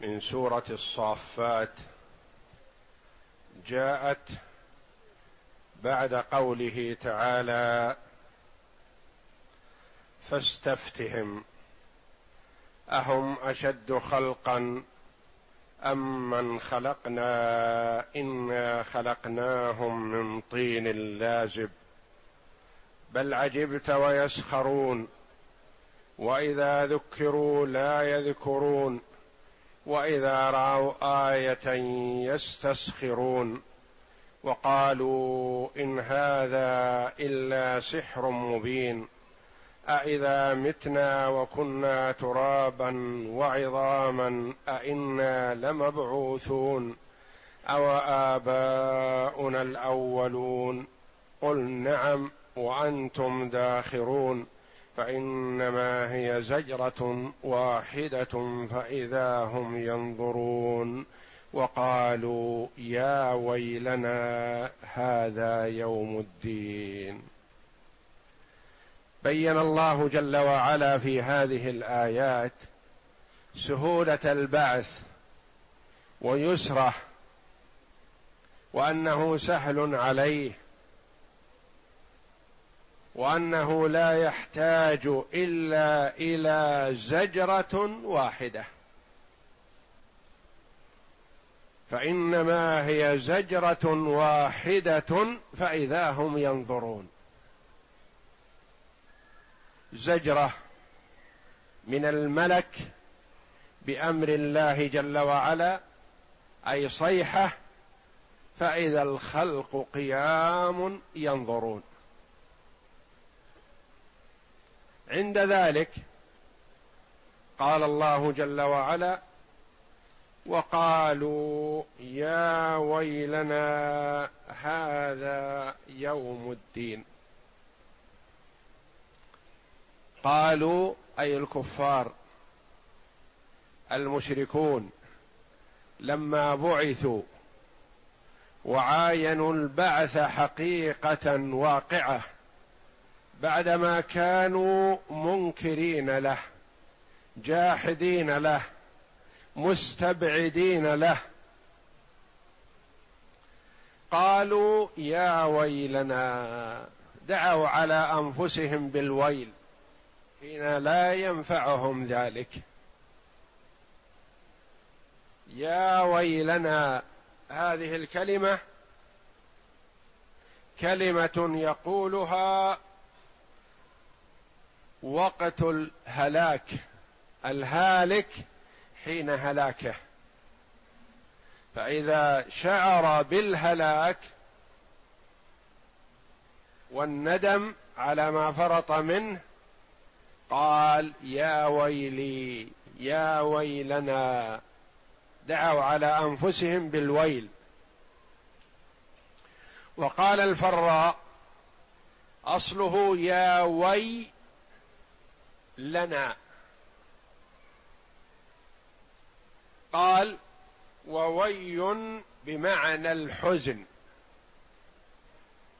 من سورة الصافات جاءت بعد قوله تعالى فاستفتهم أهم أشد خلقا أم من خلقنا إنا خلقناهم من طين لازب بل عجبت ويسخرون وإذا ذكروا لا يذكرون وإذا رأوا آية يستسخرون وقالوا إن هذا إلا سحر مبين أإذا متنا وكنا ترابا وعظاما أإنا لمبعوثون أو آباؤنا الأولون قل نعم وأنتم داخرون فإنما هي زجرة واحدة فإذا هم ينظرون وقالوا يا ويلنا هذا يوم الدين. بين الله جل وعلا في هذه الآيات سهولة البعث ويسره وأنه سهل عليه وأنه لا يحتاج إلا إلى زجرة واحدة. فإنما هي زجرة واحدة فإذا هم ينظرون. زجرة من الملك بأمر الله جل وعلا أي صيحة فإذا الخلق قيام ينظرون. عند ذلك قال الله جل وعلا وقالوا يا ويلنا هذا يوم الدين. قالوا أي الكفار المشركون لما بعثوا وعاينوا البعث حقيقة واقعة بعدما كانوا منكرين له جاحدين له مستبعدين له. قالوا يا ويلنا دعوا على أنفسهم بالويل حين لا ينفعهم ذلك. يا ويلنا هذه الكلمة كلمة يقولها وقت الهلاك الهالك حين هلاكه. فإذا شعر بالهلاك والندم على ما فرط منه قال يا ويلي يا ويلنا. دعوا على أنفسهم بالويل. وقال الفراء أصله يا وي لنا. قال ووي بمعنى الحزن.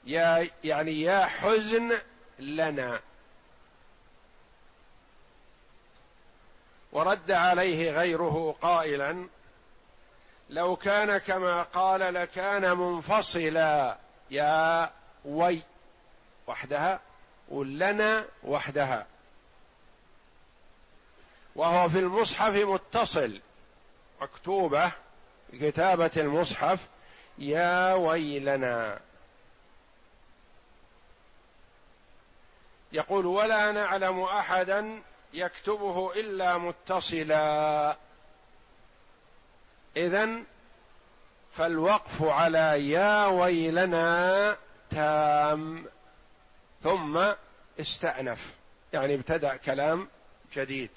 يا يعني يا حزن لنا. ورد عليه غيره قائلا لو كان كما قال لكان منفصلا. يا وي وحدها ولنا وحدها. وهو في المصحف متصل. مكتوبة كتابة المصحف يا ويلنا. يقول ولا نعلم أحدا يكتبه إلا متصلا. إذن فالوقف على يا ويلنا تام. ثم استأنف يعني ابتدأ كلام جديد.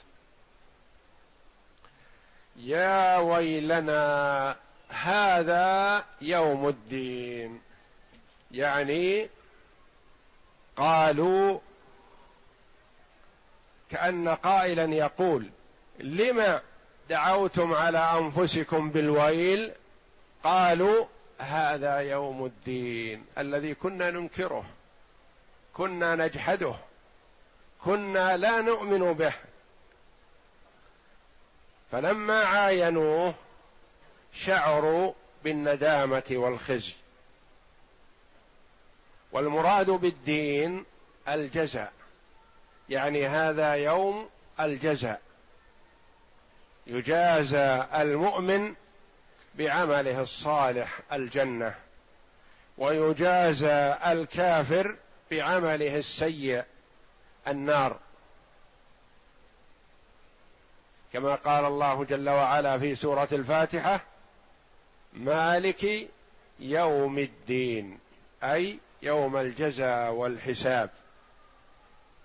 يا ويلنا هذا يوم الدين. يعني قالوا كأن قائلا يقول لم دعوتم على أنفسكم بالويل؟ قالوا هذا يوم الدين الذي كنا ننكره كنا نجحده كنا لا نؤمن به. فلما عاينوه شعروا بالندامة والخزي. والمراد بالدين الجزاء. يعني هذا يوم الجزاء. يجازى المؤمن بعمله الصالح الجنة. ويجازى الكافر بعمله السيء النار. كما قال الله جل وعلا في سورة الفاتحة مالك يوم الدين أي يوم الجزاء والحساب.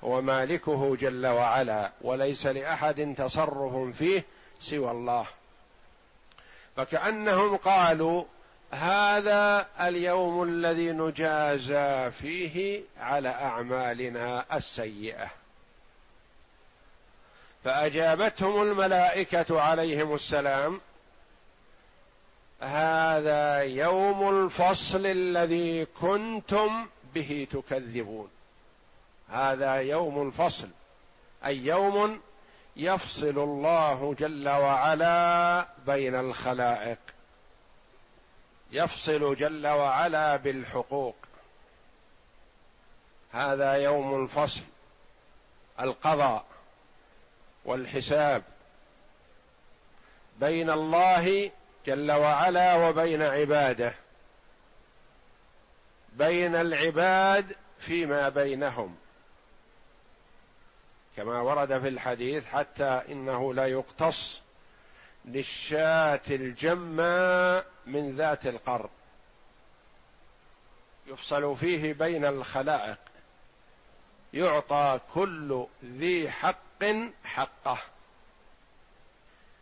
هو مالكه جل وعلا وليس لأحد تصرف فيه سوى الله. فكأنهم قالوا هذا اليوم الذي نجازى فيه على أعمالنا السيئة. فأجابتهم الملائكة عليهم السلام هذا يوم الفصل الذي كنتم به تكذبون. هذا يوم الفصل أي يوم يفصل الله جل وعلا بين الخلائق يفصل جل وعلا بالحقوق. هذا يوم الفصل القضاء. والحساب بين الله جل وعلا وبين عباده بين العباد فيما بينهم. كما ورد في الحديث حتى إنه لا يقتص للشاة الجماء من ذات القرن يفصل فيه بين الخلائق. يعطى كل ذي حق حقه.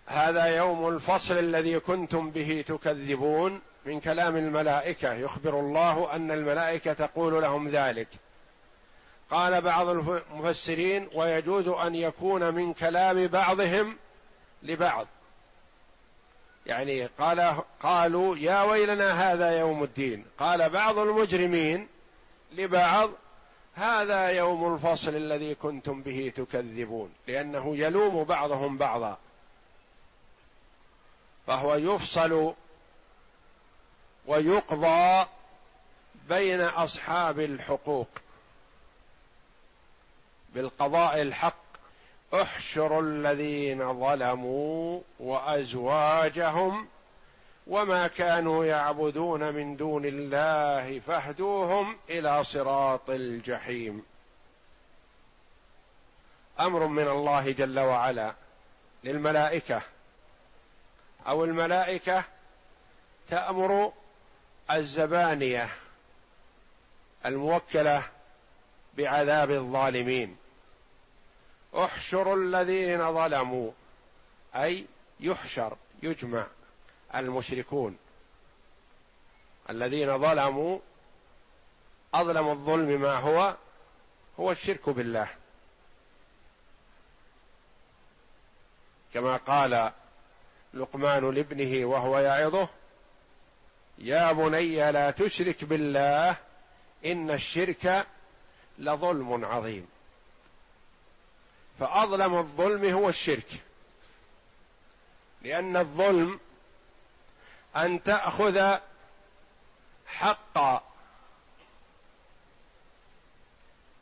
هذا يوم الفصل الذي كنتم به تكذبون من كلام الملائكة. يخبر الله أن الملائكة تقول لهم ذلك. قال بعض المفسرين ويجوز أن يكون من كلام بعضهم لبعض. يعني قال قالوا يا ويلنا هذا يوم الدين. قال بعض المجرمين لبعض هذا يوم الفصل الذي كنتم به تكذبون لأنه يلوم بعضهم بعضا. فهو يفصل ويقضى بين أصحاب الحقوق. بالقضاء الحق احشروا الذين ظلموا وأزواجهم وما كانوا يعبدون من دون الله فاهدوهم إلى صراط الجحيم. أمر من الله جل وعلا للملائكة أو الملائكة تأمر الزبانية الموكلة بعذاب الظالمين. احشروا الذين ظلموا أي يحشر يجمع. المشركون الذين ظلموا أظلم الظلم ما هو هو الشرك بالله كما قال لقمان لابنه وهو يعظه يا بني لا تشرك بالله إن الشرك لظلم عظيم فأظلم الظلم هو الشرك لأن الظلم أن تأخذ حق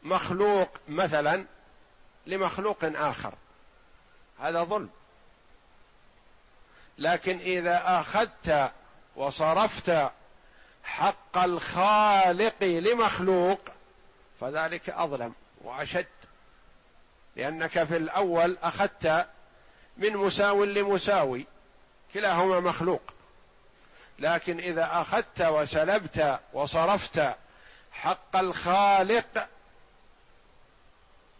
مخلوق مثلا لمخلوق آخر. هذا ظلم. لكن إذا أخذت وصرفت حق الخالق لمخلوق فذلك أظلم وأشد. لأنك في الأول أخذت من مساو لمساوي كلاهما مخلوق. لكن إذا أخذت وسلبت وصرفت حق الخالق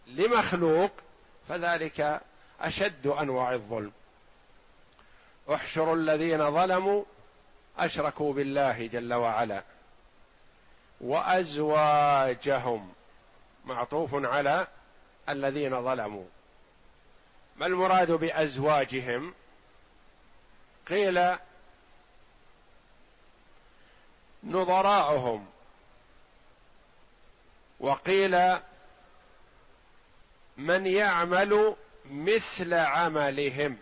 لمخلوق فذلك أشد أنواع الظلم. احشروا الذين ظلموا أشركوا بالله جل وعلا وأزواجهم. معطوف على الذين ظلموا. ما المراد بأزواجهم؟ قيل نظراؤهم. وقيل من يعمل مثل عملهم.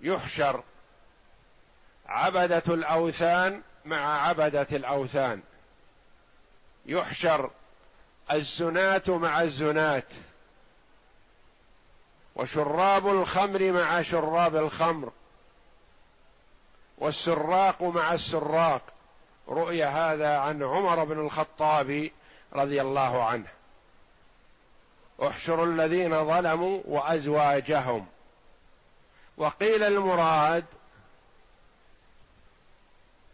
يحشر عبدة الأوثان مع عبدة الأوثان. يحشر الزناة مع الزناة. وشراب الخمر مع شراب الخمر. والسراق مع السراق. رؤي هذا عن عمر بن الخطاب رضي الله عنه. احشروا الذين ظلموا وأزواجهم. وقيل المراد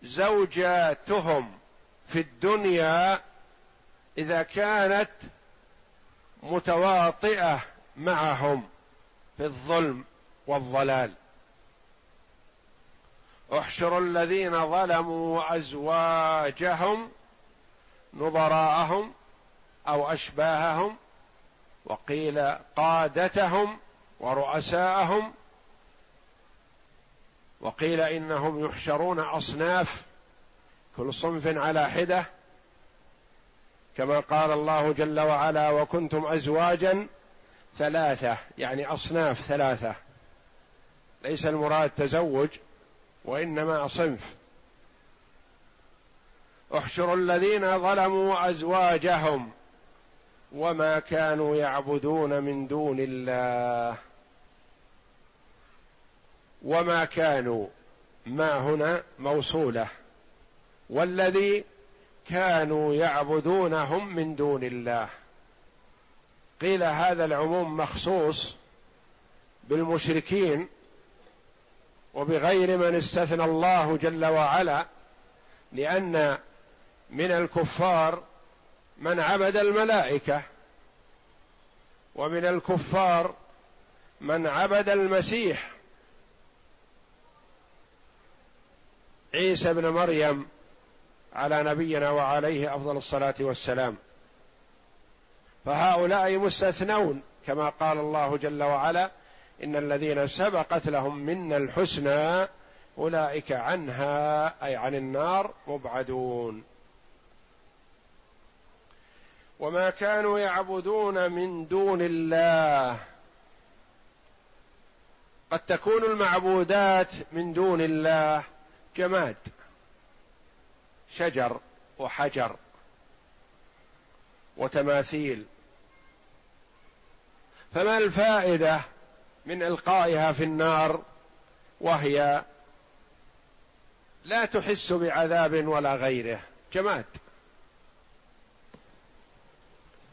زوجاتهم في الدنيا إذا كانت متواطئة معهم في الظلم والضلال. احشروا الذين ظلموا وازواجهم نظراءهم أو أشباههم وقيل قادتهم ورؤساءهم وقيل إنهم يحشرون أصناف كل صنف على حدة كما قال الله جل وعلا وكنتم ازواجا ظلاثه يعني أصناف ثلاثة. ليس المراد تزوج وإنما صنف. احشروا الذين ظلموا أزواجهم وما كانوا يعبدون من دون الله. وما كانوا ما هنا موصولة. والذي كانوا يعبدونهم من دون الله. قيل هذا العموم مخصوص بالمشركين وبغير من استثنى الله جل وعلا لأن من الكفار من عبد الملائكة ومن الكفار من عبد المسيح. عيسى بن مريم على نبينا وعليه أفضل الصلاة والسلام. فهؤلاء مستثنون كما قال الله جل وعلا إن الذين سبقت لهم منا الحسنى أولئك عنها أي عن النار مبعدون. وما كانوا يعبدون من دون الله. قد تكون المعبودات من دون الله جماد شجر وحجر وتماثيل. فما الفائدة من إلقائها في النار وهي لا تحس بعذاب ولا غيره. جماد.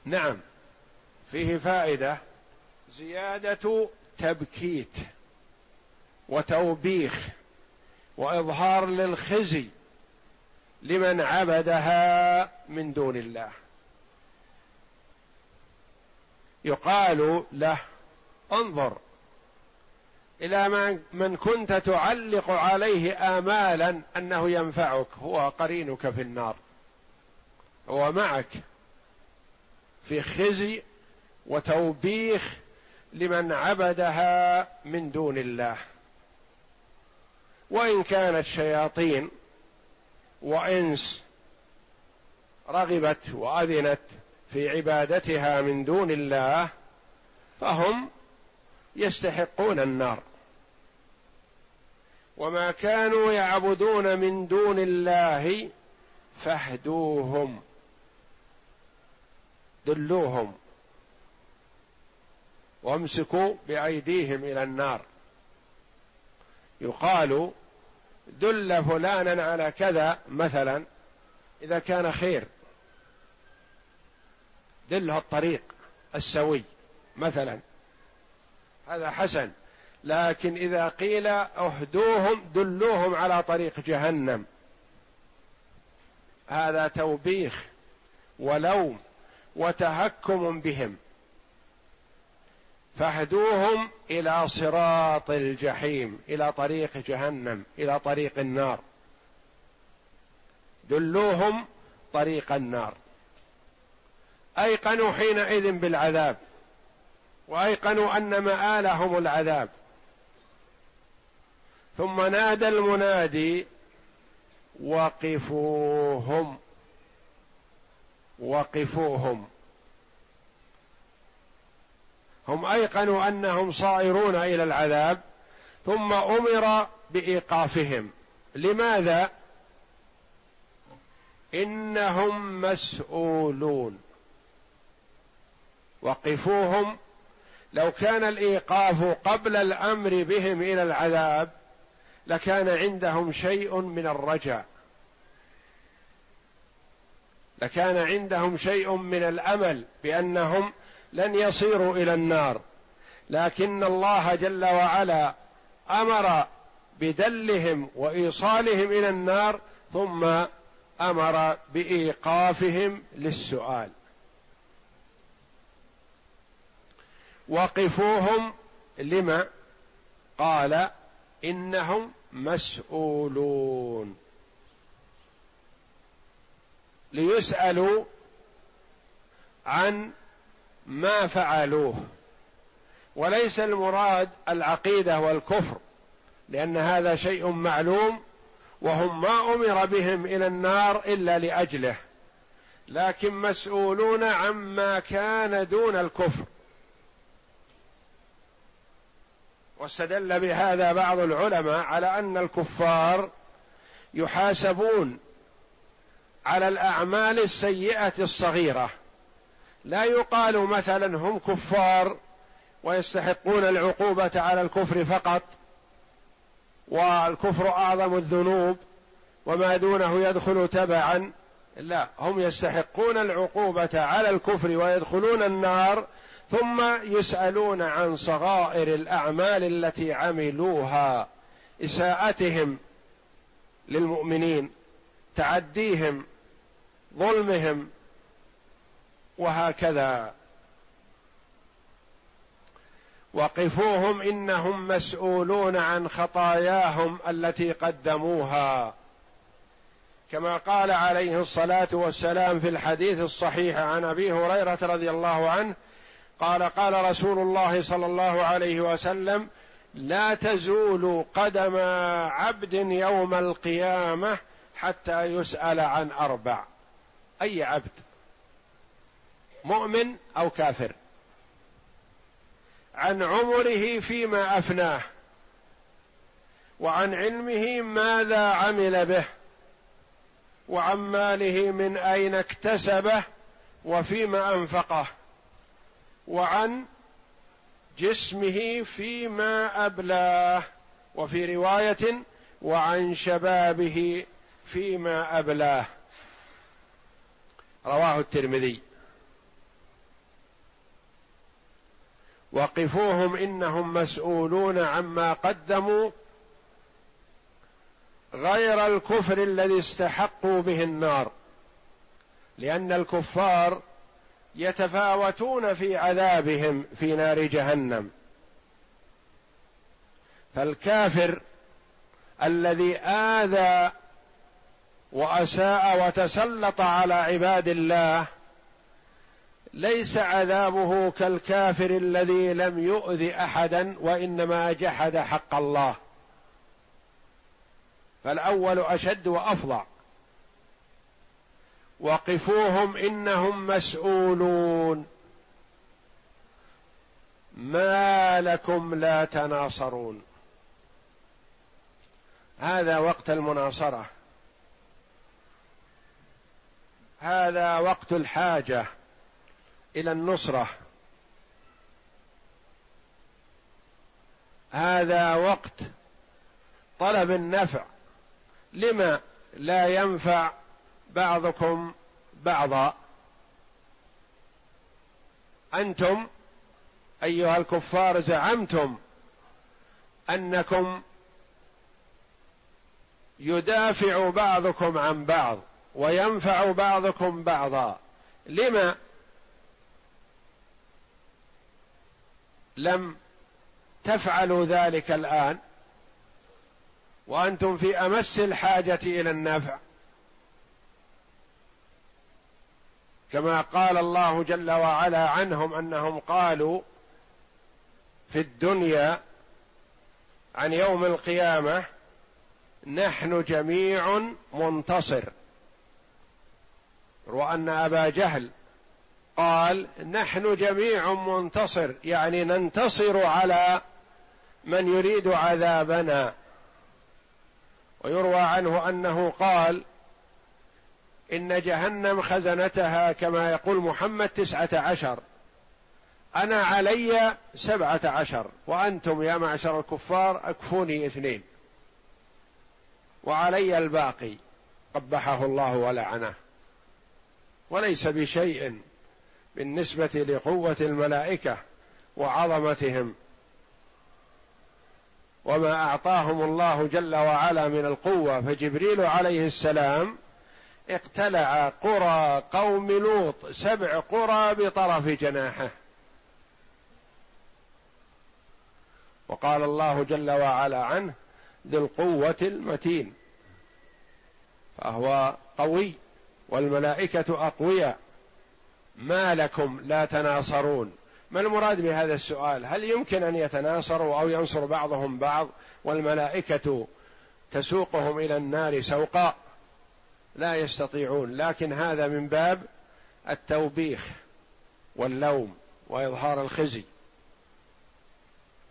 نعم. فيه فائدة. زيادة تبكيت وتوبيخ وإظهار للخزي لمن عبدها من دون الله. يقال له انظر. إلى من كنت تعلق عليه امالا أنه ينفعك هو قرينك في النار. هو معك في خزي وتوبيخ لمن عبدها من دون الله. وإن كانت شياطين وإنس رغبت وأذنت في عبادتها من دون الله فهم يستحقون النار. وما كانوا يعبدون من دون الله فاهدوهم. دلوهم. وامسكوا بأيديهم إلى النار. يقال دل فلانا على كذا مثلا إذا كان خير. دله الطريق السوي مثلا. هذا حسن. لكن إذا قيل اهدوهم دلوهم على طريق جهنم. هذا توبيخ ولوم وتهكم بهم. فاهدوهم إلى صراط الجحيم إلى طريق جهنم إلى طريق النار. دلوهم طريق النار. أيقنوا حينئذ بالعذاب وأيقنوا أن مآلهم العذاب. ثم نادى المنادي وقفوهم وقفوهم. هم أيقنوا أنهم صائرون إلى العذاب ثم أمر بإيقافهم. لماذا؟ إنهم مسؤولون. وقفوهم. لو كان الإيقاف قبل الأمر بهم إلى العذاب لكان عندهم شيء من الرجاء لكان عندهم شيء من الأمل بأنهم لن يصيروا إلى النار. لكن الله جل وعلا أمر بدلهم وإيصالهم إلى النار ثم أمر بإيقافهم للسؤال. وقفوهم لما؟ قال إنهم مسؤولون. ليسألوا عن ما فعلوه. وليس المراد العقيدة والكفر لأن هذا شيء معلوم وهم ما أمر بهم إلى النار إلا لأجله. لكن مسؤولون عما كان دون الكفر. واستدل بهذا بعض العلماء على أن الكفار يحاسبون على الأعمال السيئة الصغيرة. لا يقال مثلا هم كفار ويستحقون العقوبة على الكفر فقط والكفر أعظم الذنوب وما دونه يدخل تبعا. لا هم يستحقون العقوبة على الكفر ويدخلون النار ثم يسألون عن صغائر الأعمال التي عملوها إساءتهم للمؤمنين تعديهم ظلمهم وهكذا. وقفوهم إنهم مسؤولون عن خطاياهم التي قدموها. كما قال عليه الصلاة والسلام في الحديث الصحيح عن أبي هريرة رضي الله عنه قال قال رسول الله صلى الله عليه وسلم لا تزول قدم عبد يوم القيامة حتى يسأل عن أربع. أي عبد؟ مؤمن أو كافر؟ عن عمره فيما أفناه وعن علمه ماذا عمل به وعن ماله من أين اكتسبه وفيما أنفقه. وعن جسمه فيما أبلاه وفي رواية وعن شبابه فيما أبلاه. رواه الترمذي. وقفوهم إنهم مسؤولون عما قدموا غير الكفر الذي استحقوا به النار لأن الكفار يتفاوتون في عذابهم في نار جهنم. فالكافر الذي آذى وأساء وتسلط على عباد الله ليس عذابه كالكافر الذي لم يؤذ أحدا وإنما جحد حق الله. فالأول أشد وافظع وقفوهم إنهم مسؤولون. ما لكم لا تناصرون. هذا وقت المناصرة. هذا وقت الحاجة إلى النصرة. هذا وقت طلب النفع. لما لا ينفع بعضكم بعضا. أنتم أيها الكفار زعمتم أنكم يدافع بعضكم عن بعض وينفع بعضكم بعضا. لما لم تفعلوا ذلك الآن وأنتم في أمس الحاجة إلى النفع كما قال الله جل وعلا عنهم أنهم قالوا في الدنيا عن يوم القيامة نحن جميع منتصر. وان أبا جهل قال نحن جميع منتصر يعني ننتصر على من يريد عذابنا. ويروى عنه أنه قال إن جهنم خزنتها كما يقول محمد تسعة عشر. أنا علي سبعة عشر وأنتم يا معشر الكفار أكفوني اثنين. وعلي الباقي قبحه الله ولعنه. وليس بشيء بالنسبة لقوة الملائكة وعظمتهم. وما أعطاهم الله جل وعلا من القوة فجبريل عليه السلام اقتلع قرى قوم لوط سبع قرى بطرف جناحه. وقال الله جل وعلا عنه ذي القوة المتين. فهو قوي والملائكة أقوياء. ما لكم لا تناصرون. ما المراد بهذا السؤال؟ هل يمكن أن يتناصروا أو ينصر بعضهم بعض؟ والملائكة تسوقهم إلى النار سوقا. لا يستطيعون لكن هذا من باب التوبيخ واللوم وإظهار الخزي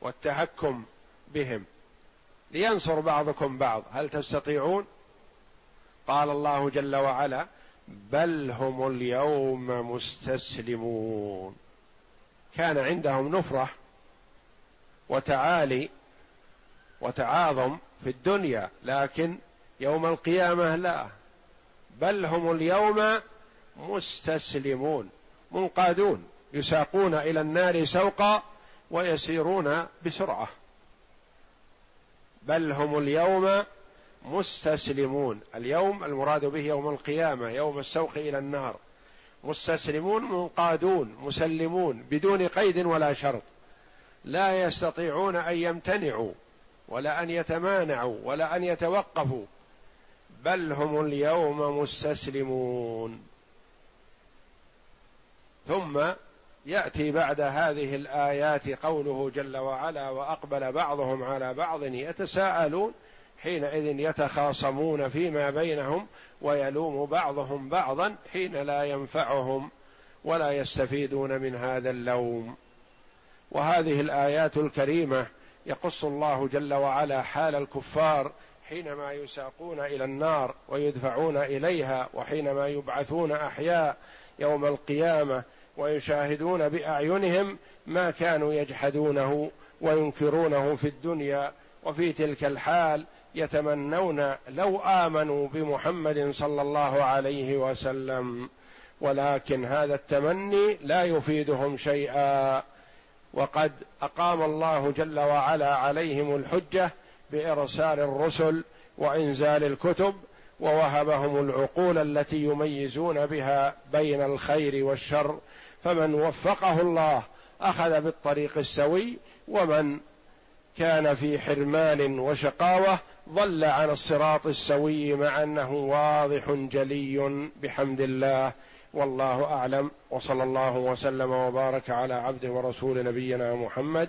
والتهكم بهم. لينصر بعضكم بعض. هل تستطيعون؟ قال الله جل وعلا بل هم اليوم مستسلمون. كان عندهم نفرة وتعالي وتعاظم في الدنيا لكن يوم القيامة لا. بل هم اليوم مستسلمون منقادون يساقون إلى النار سوقا ويسيرون بسرعة. بل هم اليوم مستسلمون. اليوم المراد به يوم القيامة يوم السوق إلى النار. مستسلمون منقادون مسلمون بدون قيد ولا شرط. لا يستطيعون أن يمتنعوا ولا أن يتمانعوا ولا أن يتوقفوا. بل هم اليوم مستسلمون. ثم يأتي بعد هذه الآيات قوله جل وعلا وأقبل بعضهم على بعض يتساءلون حينئذ يتخاصمون فيما بينهم ويلوم بعضهم بعضا حين لا ينفعهم ولا يستفيدون من هذا اللوم. وهذه الآيات الكريمة يقص الله جل وعلا حال الكفار حينما يساقون إلى النار ويدفعون إليها وحينما يبعثون أحياء يوم القيامة ويشاهدون بأعينهم ما كانوا يجحدونه وينكرونه في الدنيا وفي تلك الحال يتمنون لو آمنوا بمحمد صلى الله عليه وسلم. ولكن هذا التمني لا يفيدهم شيئا. وقد أقام الله جل وعلا عليهم الحجة بإرسال الرسل وإنزال الكتب ووهبهم العقول التي يميزون بها بين الخير والشر. فمن وفقه الله أخذ بالطريق السوي ومن كان في حرمان وشقاوة ضل عن الصراط السوي مع أنه واضح جلي بحمد الله. والله أعلم. وصلى الله وسلم وبارك على عبده ورسول نبينا محمد